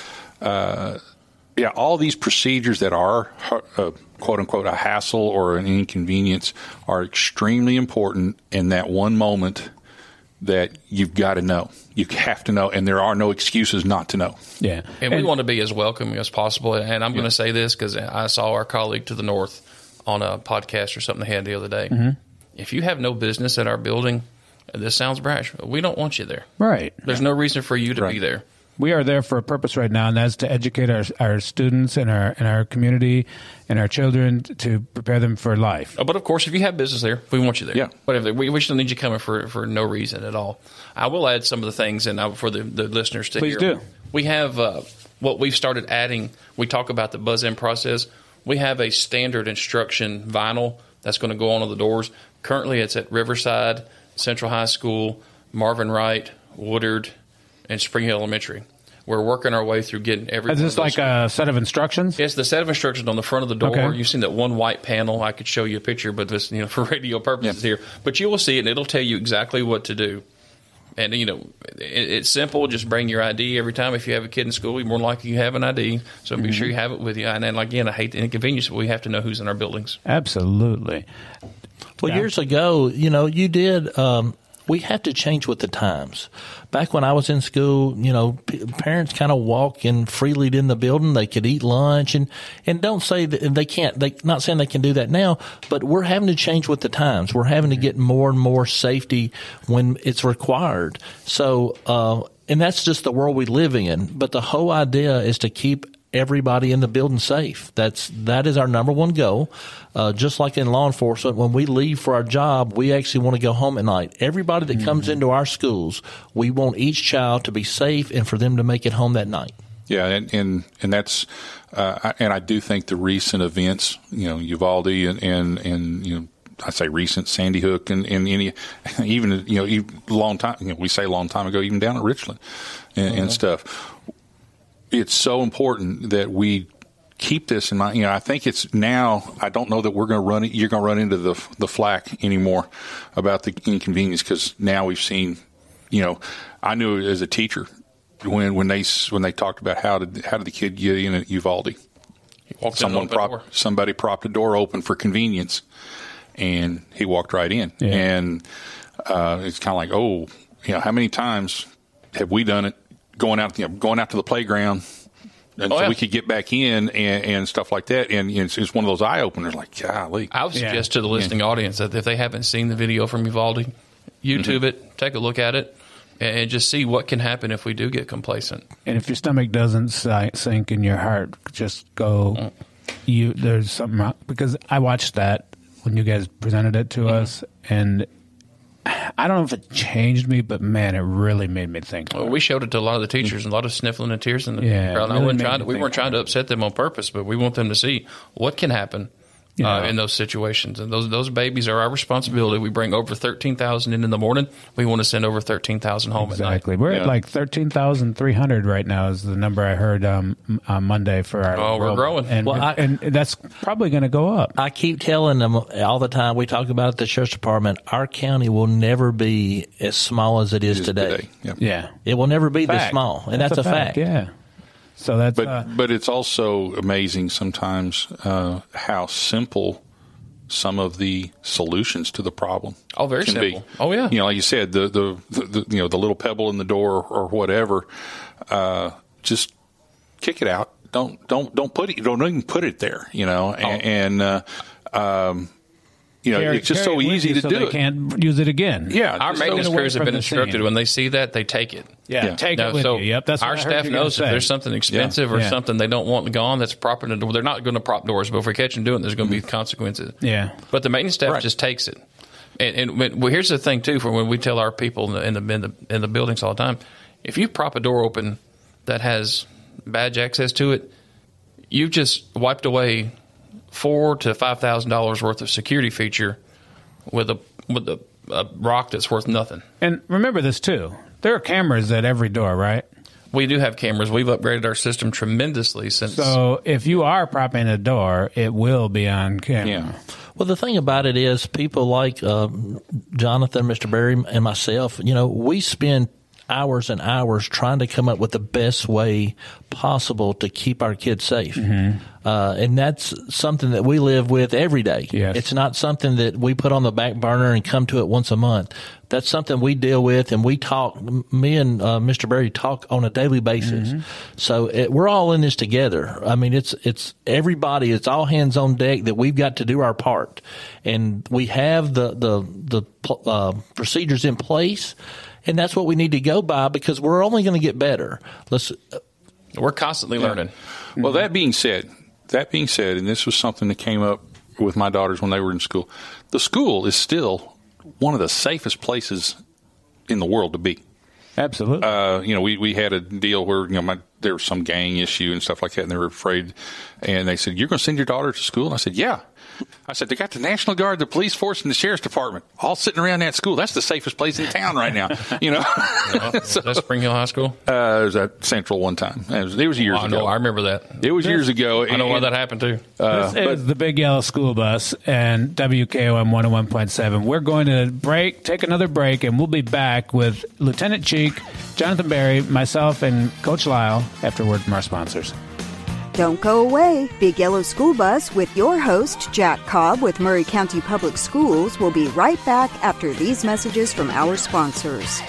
Uh, yeah, all these procedures that are uh, quote unquote a hassle or an inconvenience are extremely important in that one moment that you've got to know. You have to know, and there are no excuses not to know. Yeah. And, and we want to be as welcoming as possible. And I'm yeah. going to say this because I saw our colleague to the north on a podcast or something they had the other day. Mm-hmm. If you have no business at our building, this sounds brash, we don't want you there. Right. There's no reason for you to right. be there we are there for a purpose right now, and that's to educate our our students and our and our community and our children to prepare them for life. Oh, but of course, if you have business there, we want you there. Yeah. But if we, we still need you coming for, for no reason at all. I will add some of the things, and for the, the listeners to Please hear. do. We have uh, what we've started adding. We talk about the buzz in process. We have a standard instruction vinyl that's going to go on the doors. Currently, it's at Riverside, Central High School, Marvin Wright, Woodard, and Spring Hill Elementary. We're working our way through getting every. Is this like a set of instructions? Yes, the set of instructions on the front of the door. Okay. You've seen that one white panel. I could show you a picture, but this, you know, [laughs] for radio purposes yeah. here. But you will see it, and it'll tell you exactly what to do. And you know, it, it's simple. Just bring your ID every time. If you have a kid in school, you're more likely you have an ID. So mm-hmm. be sure you have it with you. And then again, I hate the inconvenience, but we have to know who's in our buildings. Absolutely. Well, yeah. years ago, you know, you did. Um, we have to change with the times. Back when I was in school, you know, p- parents kind of walk in freely in the building. They could eat lunch and, and don't say that they can't, they, not saying they can do that now, but we're having to change with the times. We're having to get more and more safety when it's required. So, uh, and that's just the world we live in. But the whole idea is to keep everybody in the building safe. That's that is our number one goal. Uh, just like in law enforcement, when we leave for our job, we actually want to go home at night. Everybody that mm-hmm. comes into our schools, we want each child to be safe and for them to make it home that night. Yeah, and and, and that's uh, and I do think the recent events, you know, Uvalde and and, and you know. I say recent Sandy Hook and, and any [laughs] even you know even long time you know, we say long time ago even down at Richland and, and stuff it's so important that we keep this in mind. You know, I think it's now. I don't know that we're going to run. You're going to run into the the flack anymore about the inconvenience because now we've seen you know, I knew as a teacher when when they when they talked about how did how did the kid get in at Uvalde? Someone prop, somebody propped a door open for convenience, and he walked right in. Yeah. And uh, it's kind of like, oh, you know, how many times have we done it? Going out, you know, going out to the playground, and Oh, so yeah. we could get back in and, and stuff like that. And you know, it's, it's one of those eye openers. Like, golly, I would suggest to the listening audience that if they haven't seen the video from Uvalde, YouTube Mm-hmm. it, take a look at it, and and just see what can happen if we do get complacent. And if your stomach doesn't sink in your heart, just go. You there's something wrong because I watched that when you guys presented it to Mm-hmm. us, and [sighs] I don't know if it changed me, but man, it really made me think. Well, we showed it to a lot of the teachers, and a lot of sniffling and tears in the Yeah, crowd. And I wasn't trying to, we weren't trying to upset them on purpose, but we want them to see what can happen uh, in those situations. And those those babies are our responsibility. We bring over thirteen thousand in in the morning. We want to send over thirteen thousand home Exactly. at night. We're at like thirteen thousand three hundred right now. Is the number I heard um, on Monday for our. Oh, we're growing. and Well, I- and that's probably going to go up. I keep telling them all the time. We talk about at the sheriff's department. Our county will never be as small as it is, today. Yeah, it will never be this small, and that's, a fact. Yeah. So that's but uh, but it's also amazing sometimes uh, how simple some of the solutions to the problem. Oh, very can be. simple. Oh, yeah. You know, like you said, the the, the, the you know the little pebble in the door or whatever. Uh, just kick it out. Don't don't don't put it. Don't even put it there. You know, and, and uh, um, you know, carry- it's just so it easy to so do they it. Can't use it again. Yeah, Our maintenance away crews have been the instructed when they see that they take it. Yeah, take Now, it with so you. Yep, that's our staff knows if there's something expensive or Yeah. something they don't want gone that's propping the door. They're not going to prop doors, but if we catch them doing, it, there's going to be mm-hmm. consequences. Yeah. But the maintenance staff just takes it. And, and when, well, here's the thing too: for when we tell our people in the, in the in the in the buildings all the time, if you prop a door open that has badge access to it, you've just wiped away four to five thousand dollars worth of security feature with a with a, a rock that's worth nothing. And remember this too. There are cameras at every door, right? We do have cameras. We've upgraded our system tremendously since. So if you are propping a door, it will be on camera. Yeah. Well, the thing about it is, people like uh, Jonathan, Mr. Barry, and myself, you know, we spend hours and hours trying to come up with the best way possible to keep our kids safe. Uh, and that's something that we live with every day. It's not something that we put on the back burner and come to it once a month. That's something we deal with and we talk, me and uh, Mr. Barry talk on a daily basis. So it, we're all in this together. I mean, it's, it's everybody, it's all hands on deck that we've got to do our part. And we have the, the, the uh, procedures in place. And that's what we need to go by because we're only going to get better. Let's, we're constantly learning. Well, that being said, that being said, and this was something that came up with my daughters when they were in school. The school is still one of the safest places in the world to be. Absolutely. Uh, you know, we, we had a deal where, you know, my, there was some gang issue and stuff like that, and they were afraid. And they said, You're going to send your daughter to school? And I said, Yeah. I said, They got the National Guard, the police force, and the sheriff's department all sitting around that school. That's the safest place in town right now. [laughs] You know? [laughs] That's Spring Hill High School? Uh, it was at Central one time. It was, it was years I ago. know. I remember that. It was years ago. I know why that happened too. Uh, this is the Big Yellow School Bus and WKOM 101.7. We're going to break, take another break, and we'll be back with Lieutenant Cheek, Jonathan Barry, myself, and Coach Lyle after word from our sponsors. Don't go away. Big Yellow School Bus with your host, Jack Cobb with Maury County Public Schools, will be right back after these messages from our sponsors.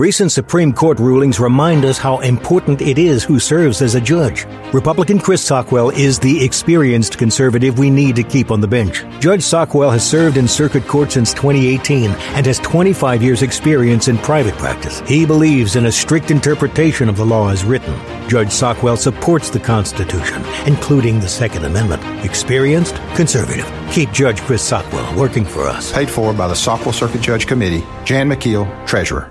Recent Supreme Court rulings remind us how important it is who serves as a judge. Republican Chris Sockwell is the experienced conservative we need to keep on the bench. Judge Sockwell has served in circuit court since 2018 and has 25 years experience in private practice. He believes in a strict interpretation of the law as written. Judge Sockwell supports the Constitution, including the Second Amendment. Experienced, conservative. Keep Judge Chris Sockwell working for us. Paid for by the Sockwell Circuit Judge Committee. Jan McKeel, Treasurer.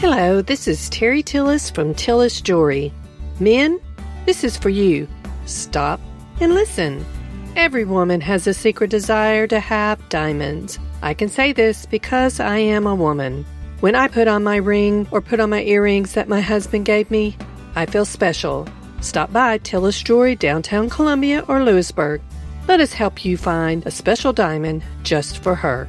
Hello, this is Terry Tillis from Tillis Jewelry. Men, this is for you. Stop and listen. Every woman has a secret desire to have diamonds. I can say this because I am a woman. When I put on my ring or put on my earrings that my husband gave me, I feel special. Stop by Tillis Jewelry downtown Columbia or Lewisburg. Let us help you find a special diamond just for her.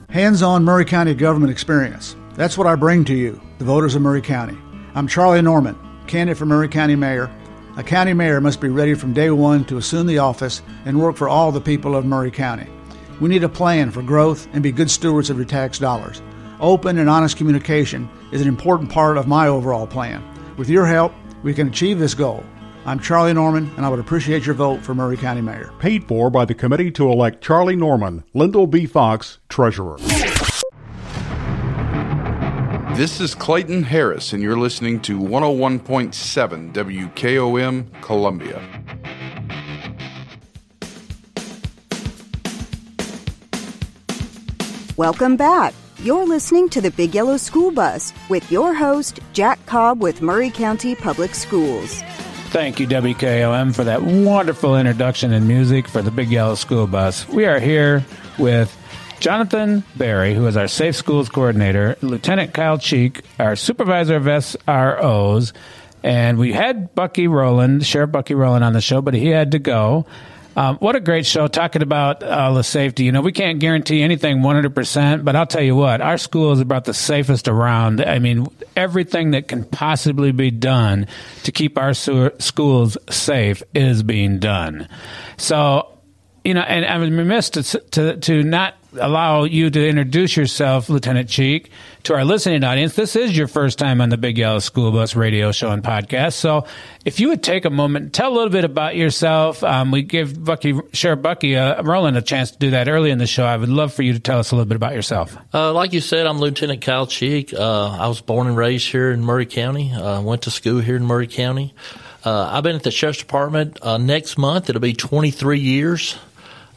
Hands on Maury County government experience. That's what I bring to you, the voters of Maury County. I'm Charlie Norman, candidate for Maury County Mayor. A county mayor must be ready from day one to assume the office and work for all the people of Maury County. We need a plan for growth and be good stewards of your tax dollars. Open and honest communication is an important part of my overall plan. With your help, we can achieve this goal. I'm Charlie Norman, and I would appreciate your vote for Maury County Mayor. Paid for by the committee to elect Charlie Norman, Lyndall B. Fox, Treasurer. This is Clayton Harris, and you're listening to 101.7 WKOM Columbia. Welcome back. You're listening to the Big Yellow School Bus with your host, Jack Cobb with Maury County Public Schools. Thank you, WKOM, for that wonderful introduction and music for the Big Yellow School Bus. We are here with Jonathan Barry, who is our Safe Schools Coordinator, Lieutenant Kyle Cheek, our Supervisor of SROs, and we had Bucky Rowland, Sheriff Bucky Rowland, on the show, but he had to go. Um, what a great show talking about uh, the safety. You know, we can't guarantee anything 100%, but I'll tell you what, our school is about the safest around. I mean, everything that can possibly be done to keep our schools safe is being done. So, you know, and I'm remiss to, to, to not allow you to introduce yourself, Lieutenant Cheek, to our listening audience. This is your first time on the Big Yellow School Bus radio show and podcast. So if you would take a moment, tell a little bit about yourself. Um, we give Bucky, Sheriff Bucky uh, Rowland a chance to do that early in the show. I would love for you to tell us a little bit about yourself. Uh, like you said, I'm Lieutenant Kyle Cheek. Uh, I was born and raised here in Maury County. Uh, went to school here in Maury County. Uh, I've been at the Sheriff's Department uh, next month. It'll be 23 years.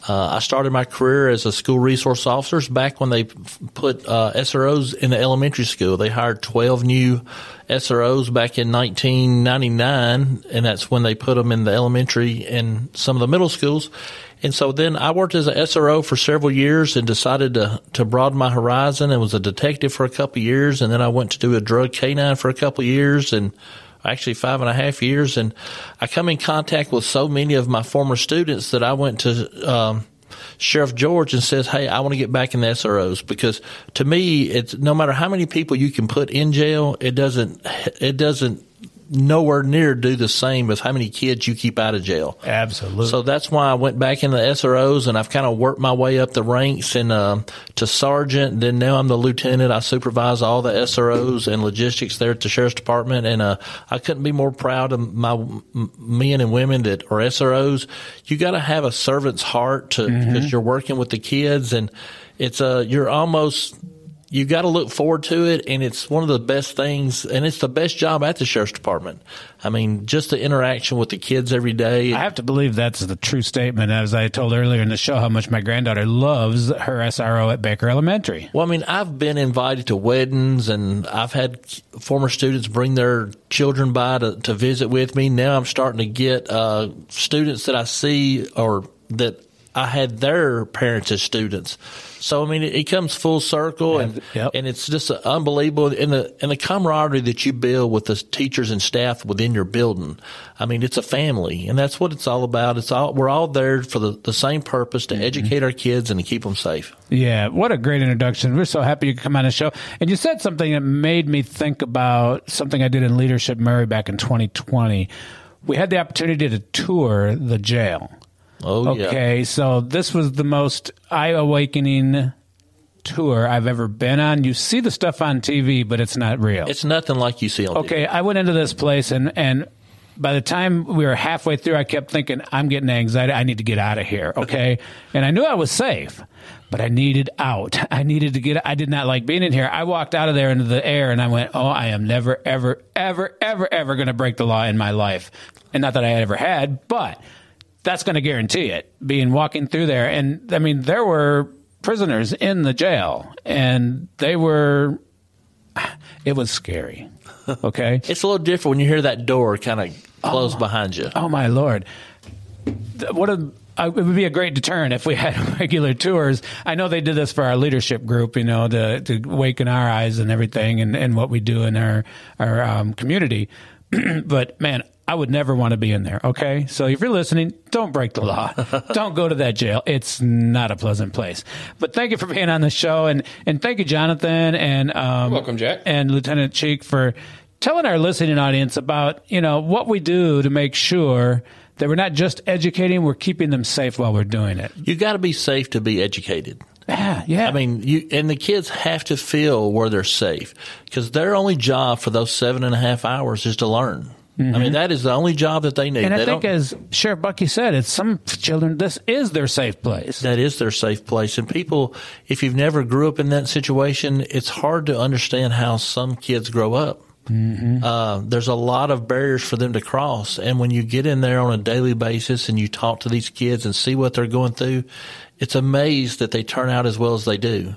Uh, I started my career as a school resource officer back when they put uh, SROs in the elementary school. They hired 12 new SROs back in 1999, and that's when they put them in the elementary and some of the middle schools. And so then I worked as an SRO for several years and decided to, to broaden my horizon and was a detective for a couple years. And then I went to do a drug canine for a couple years and actually five and a half years. And I come in contact with so many of my former students that I went to, um, Sheriff George and says, Hey, I want to get back in the SROs because to me, it's no matter how many people you can put in jail, it doesn't, it doesn't nowhere near do the same as how many kids you keep out of jail. Absolutely. So that's why I went back into the SROs and I've kind of worked my way up the ranks and uh, to sergeant. Then now I'm the lieutenant. I supervise all the SROs and logistics there at the sheriff's department. And uh, I couldn't be more proud of my men and women that are SROs. You got to have a servant's heart to because mm-hmm. you're working with the kids and it's uh you're almost you got to look forward to it, and it's one of the best things, and it's the best job at the sheriff's department. I mean, just the interaction with the kids every day. I have to believe that's the true statement. As I told earlier in the show, how much my granddaughter loves her SRO at Baker Elementary. Well, I mean, I've been invited to weddings, and I've had former students bring their children by to, to visit with me. Now I'm starting to get uh, students that I see or that I had their parents as students. So I mean, it, it comes full circle, and yep. and it's just unbelievable. And the and the camaraderie that you build with the teachers and staff within your building. I mean, it's a family, and that's what it's all about. It's all we're all there for the, the same purpose to mm-hmm. educate our kids and to keep them safe. Yeah, what a great introduction. We're so happy you could come on the show. And you said something that made me think about something I did in Leadership Maury back in 2020. We had the opportunity to tour the jail. Oh, okay, yeah. so this was the most eye awakening tour I've ever been on. You see the stuff on TV, but it's not real. It's nothing like you see on TV. Okay, I went into this place and and by the time we were halfway through, I kept thinking, I'm getting anxiety. I need to get out of here. Okay. and I knew I was safe, but I needed out. [laughs] I needed to get, I did not like being in here. I walked out of there into the air and I went, Oh, I am never, ever, ever, ever, ever going to break the law in my life. And not that I ever had, but that's going to guarantee it being walking through there. And I mean, there were prisoners in the jail and they were, [sighs] it was scary. [laughs] Okay. it's a little different when you hear that door kind of close behind you. Oh my lord! What a uh, it would be a great deterrent if we [laughs] had regular tours. I know they did this for our leadership group, you know, to to awaken our eyes and everything, and, and what we do in our our um, community. [clears throat] but man, I would never want to be in there. Okay, so if you're listening, don't break the law. [laughs] don't go to that jail. It's not a pleasant place. But thank you for being on the show, and and thank you, Jonathan, and um, Welcome, Jack. and Lieutenant Cheek for telling our listening audience about you know what we do to make sure that we're not just educating, we're keeping them safe while we're doing it. You got to be safe to be educated. Yeah, yeah. I mean, you and the kids have to feel where they're safe because their only job for those seven and a half hours is to learn. I mean, that is the only job that they need. Mm-hmm. And They I think, don't- as Sheriff Bucky said, it's some children. This is their safe place. That is their safe place. And people, if you've never grew up in that situation, it's hard to understand how some kids grow up. Mm-hmm. Uh, there's a lot of barriers for them to cross. And when you get in there on a daily basis and you talk to these kids and see what they're going through, it's amazed that they turn out as well as they do.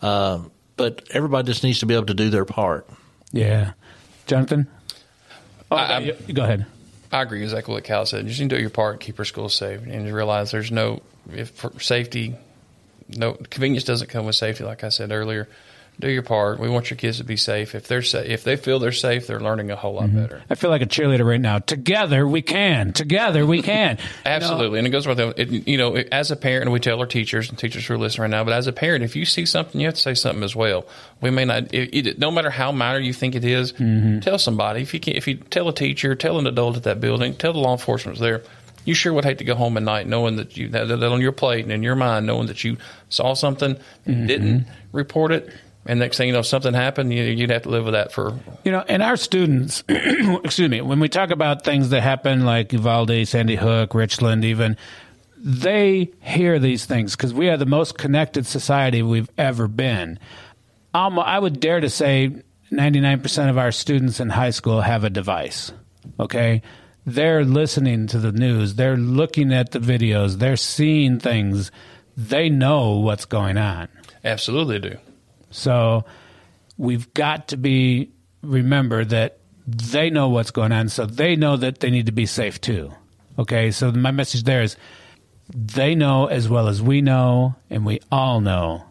Uh, but everybody just needs to be able to do their part. Yeah, Jonathan. Oh, I- go ahead. I agree exactly what Cal said. You just need to do your part, keep our schools safe, and you realize there's no if for safety, no convenience doesn't come with safety. Like I said earlier, do your part. We want your kids to be safe. If they're sa- if they feel they're safe, they're learning a whole lot mm-hmm. better. I feel like a cheerleader right now. Together we can. Together we can. [laughs] Absolutely, and it goes with it. You know, as a parent, we tell our teachers and teachers who are listening right now. But as a parent, if you see something, you have to say something as well. We may not, it, it, no matter how minor you think it is, mm-hmm. tell somebody. If you can, if you tell a teacher, tell an adult at that building, tell the law enforcement there. You sure would hate to go home at night knowing that you that, that on your plate and in your mind knowing that you saw something, and didn't report it, and next thing you know, something happened. You, you'd have to live with that for You know, and our students, [clears throat] excuse me, when we talk about things that happen like Uvalde, Sandy Hook, Richland, even, they hear these things because we are the most connected society we've ever been. Um, I would dare to say 99% of our students in high school have a device. Okay? They're listening to the news, they're looking at the videos, they're seeing things, they know what's going on. absolutely do. So we've got to be remember that they know what's going on, so they know that they need to be safe too. Okay, so my message there is they know as well as we know, and we all know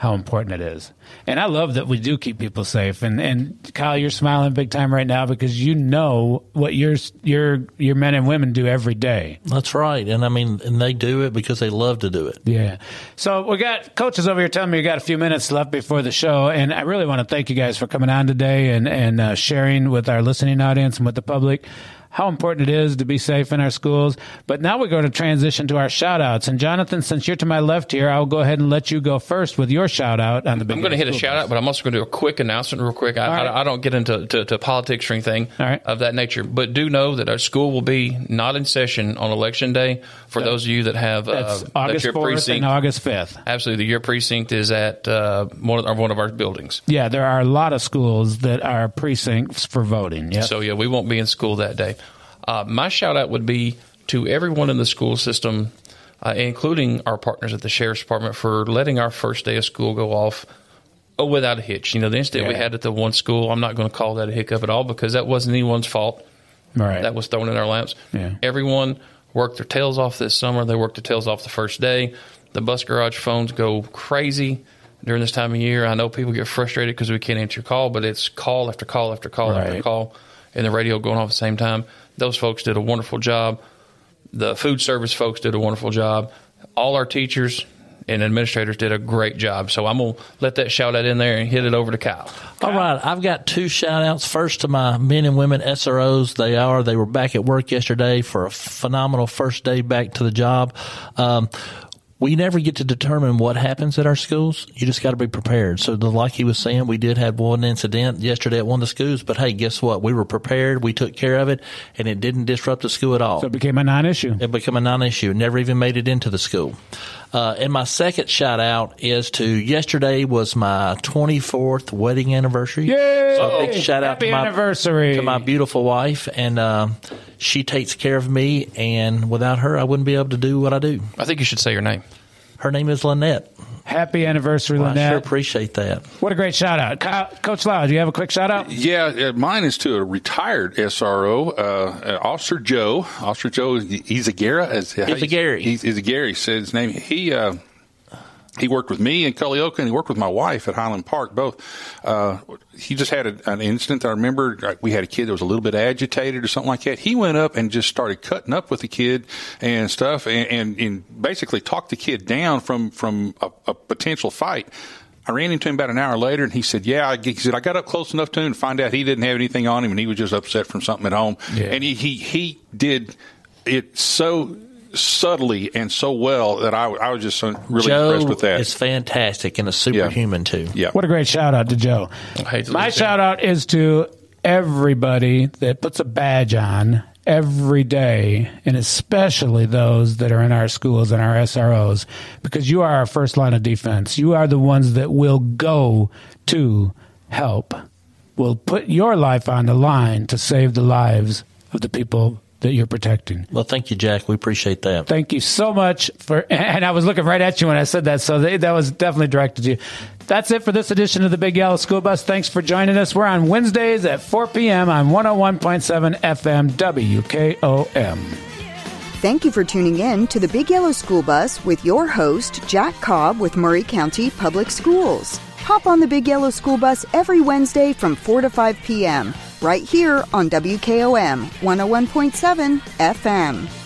how important it is. And I love that we do keep people safe. And and Kyle, you're smiling big time right now because you know what your your your men and women do every day. That's right. And I mean, and they do it because they love to do it. Yeah. So we got coaches over here telling me we got a few minutes left before the show, and I really want to thank you guys for coming on today and and uh, sharing with our listening audience and with the public how important it is to be safe in our schools. But now we're going to transition to our shout outs. And Jonathan, since you're to my left here, I'll go ahead and let you go first with your shout out on the big. I'm going to hit a shout out, but I'm also going to do a quick announcement real quick. I, right. I, I don't get into to, to politics or anything of that nature, but do know that our school will be not in session on election day for those of you that have That's uh, August your 4th precinct. and August 5th. Absolutely, the your precinct is at uh, one of, one of our buildings. Yeah, there are a lot of schools that are precincts for voting. Yeah. So yeah, we won't be in school that day. Uh, my shout out would be to everyone in the school system, uh, including our partners at the sheriff's department, for letting our first day of school go off oh, without a hitch. You know, the incident we Yeah. had at the one school, I'm not going to call that a hiccup at all because that wasn't anyone's fault. Right. That was thrown in our laps. Yeah. Everyone worked their tails off this summer. They worked their tails off the first day. The bus garage phones go crazy during this time of year. I know people get frustrated because we can't answer your call, but it's call after call after call after call, and the radio going off at the same time. Those folks did a wonderful job. The food service folks did a wonderful job. All our teachers and administrators did a great job. So I'm going to let that shout out in there and hit it over to Kyle. All right, I've got two shout outs. First to my men and women SROs. They are, they were back at work yesterday for a phenomenal first day back to the job. Um, we never get to determine what happens at our schools. You just got to be prepared. So, the, like he was saying, we did have one incident yesterday at one of the schools, but hey, guess what? We were prepared. We took care of it, and it didn't disrupt the school at all. So it became a non-issue. It became a non-issue. It never even made it into the school. Uh, and my second shout out is to yesterday was my 24th wedding anniversary. Yay! So a big shout out Happy to my anniversary. to my beautiful wife, and uh, she takes care of me. And without her, I wouldn't be able to do what I do. I think you should say your name. Her name is Lynette. Happy anniversary, Well, I sure appreciate that. What a great shout out. Kyle, Coach Lau, do you have a quick shout out? Yeah, uh, mine is to a retired SRO, uh, uh, Officer Joe. Officer Joe, he's a Gary. He's a Gary. He's, he's a Gary. Said his name. He uh, he worked with me in Culleoka, and he worked with my wife at Highland Park. Both. Uh, he just had a, an incident. I remember like, we had a kid that was a little bit agitated or something like that. He went up and just started cutting up with the kid and stuff, and, and, and basically talked the kid down from from a, a potential fight. I ran into him about an hour later, and he said, "Yeah." He said, "I got up close enough to him to find out he didn't have anything on him, and he was just upset from something at home." Yeah. And he, he he did it so subtly and so well that I, I was just really Joe impressed with that. It's fantastic and a superhuman too. Yeah. What a great shout out to Joe. to My lose him. shout out is to everybody that puts a badge on every day, and especially those that are in our schools and our SROs, because you are our first line of defense. You are the ones that will go to help, will put your life on the line to save the lives of the people that you're protecting. Well, thank you, Jack. We appreciate that. Thank you so much for. [laughs] And I was looking right at you when I said that, so that that was definitely directed to you. That's it for this edition of the Big Yellow School Bus. Thanks for joining us. We're on Wednesdays at 4 p.m. on 101.7 FM WKOM. Thank you for tuning in to the Big Yellow School Bus with your host, Jack Cobb with Maury County Public Schools. Hop on the Big Yellow School Bus every Wednesday from 4 to 5 p.m. right here on WKOM 101.7 FM.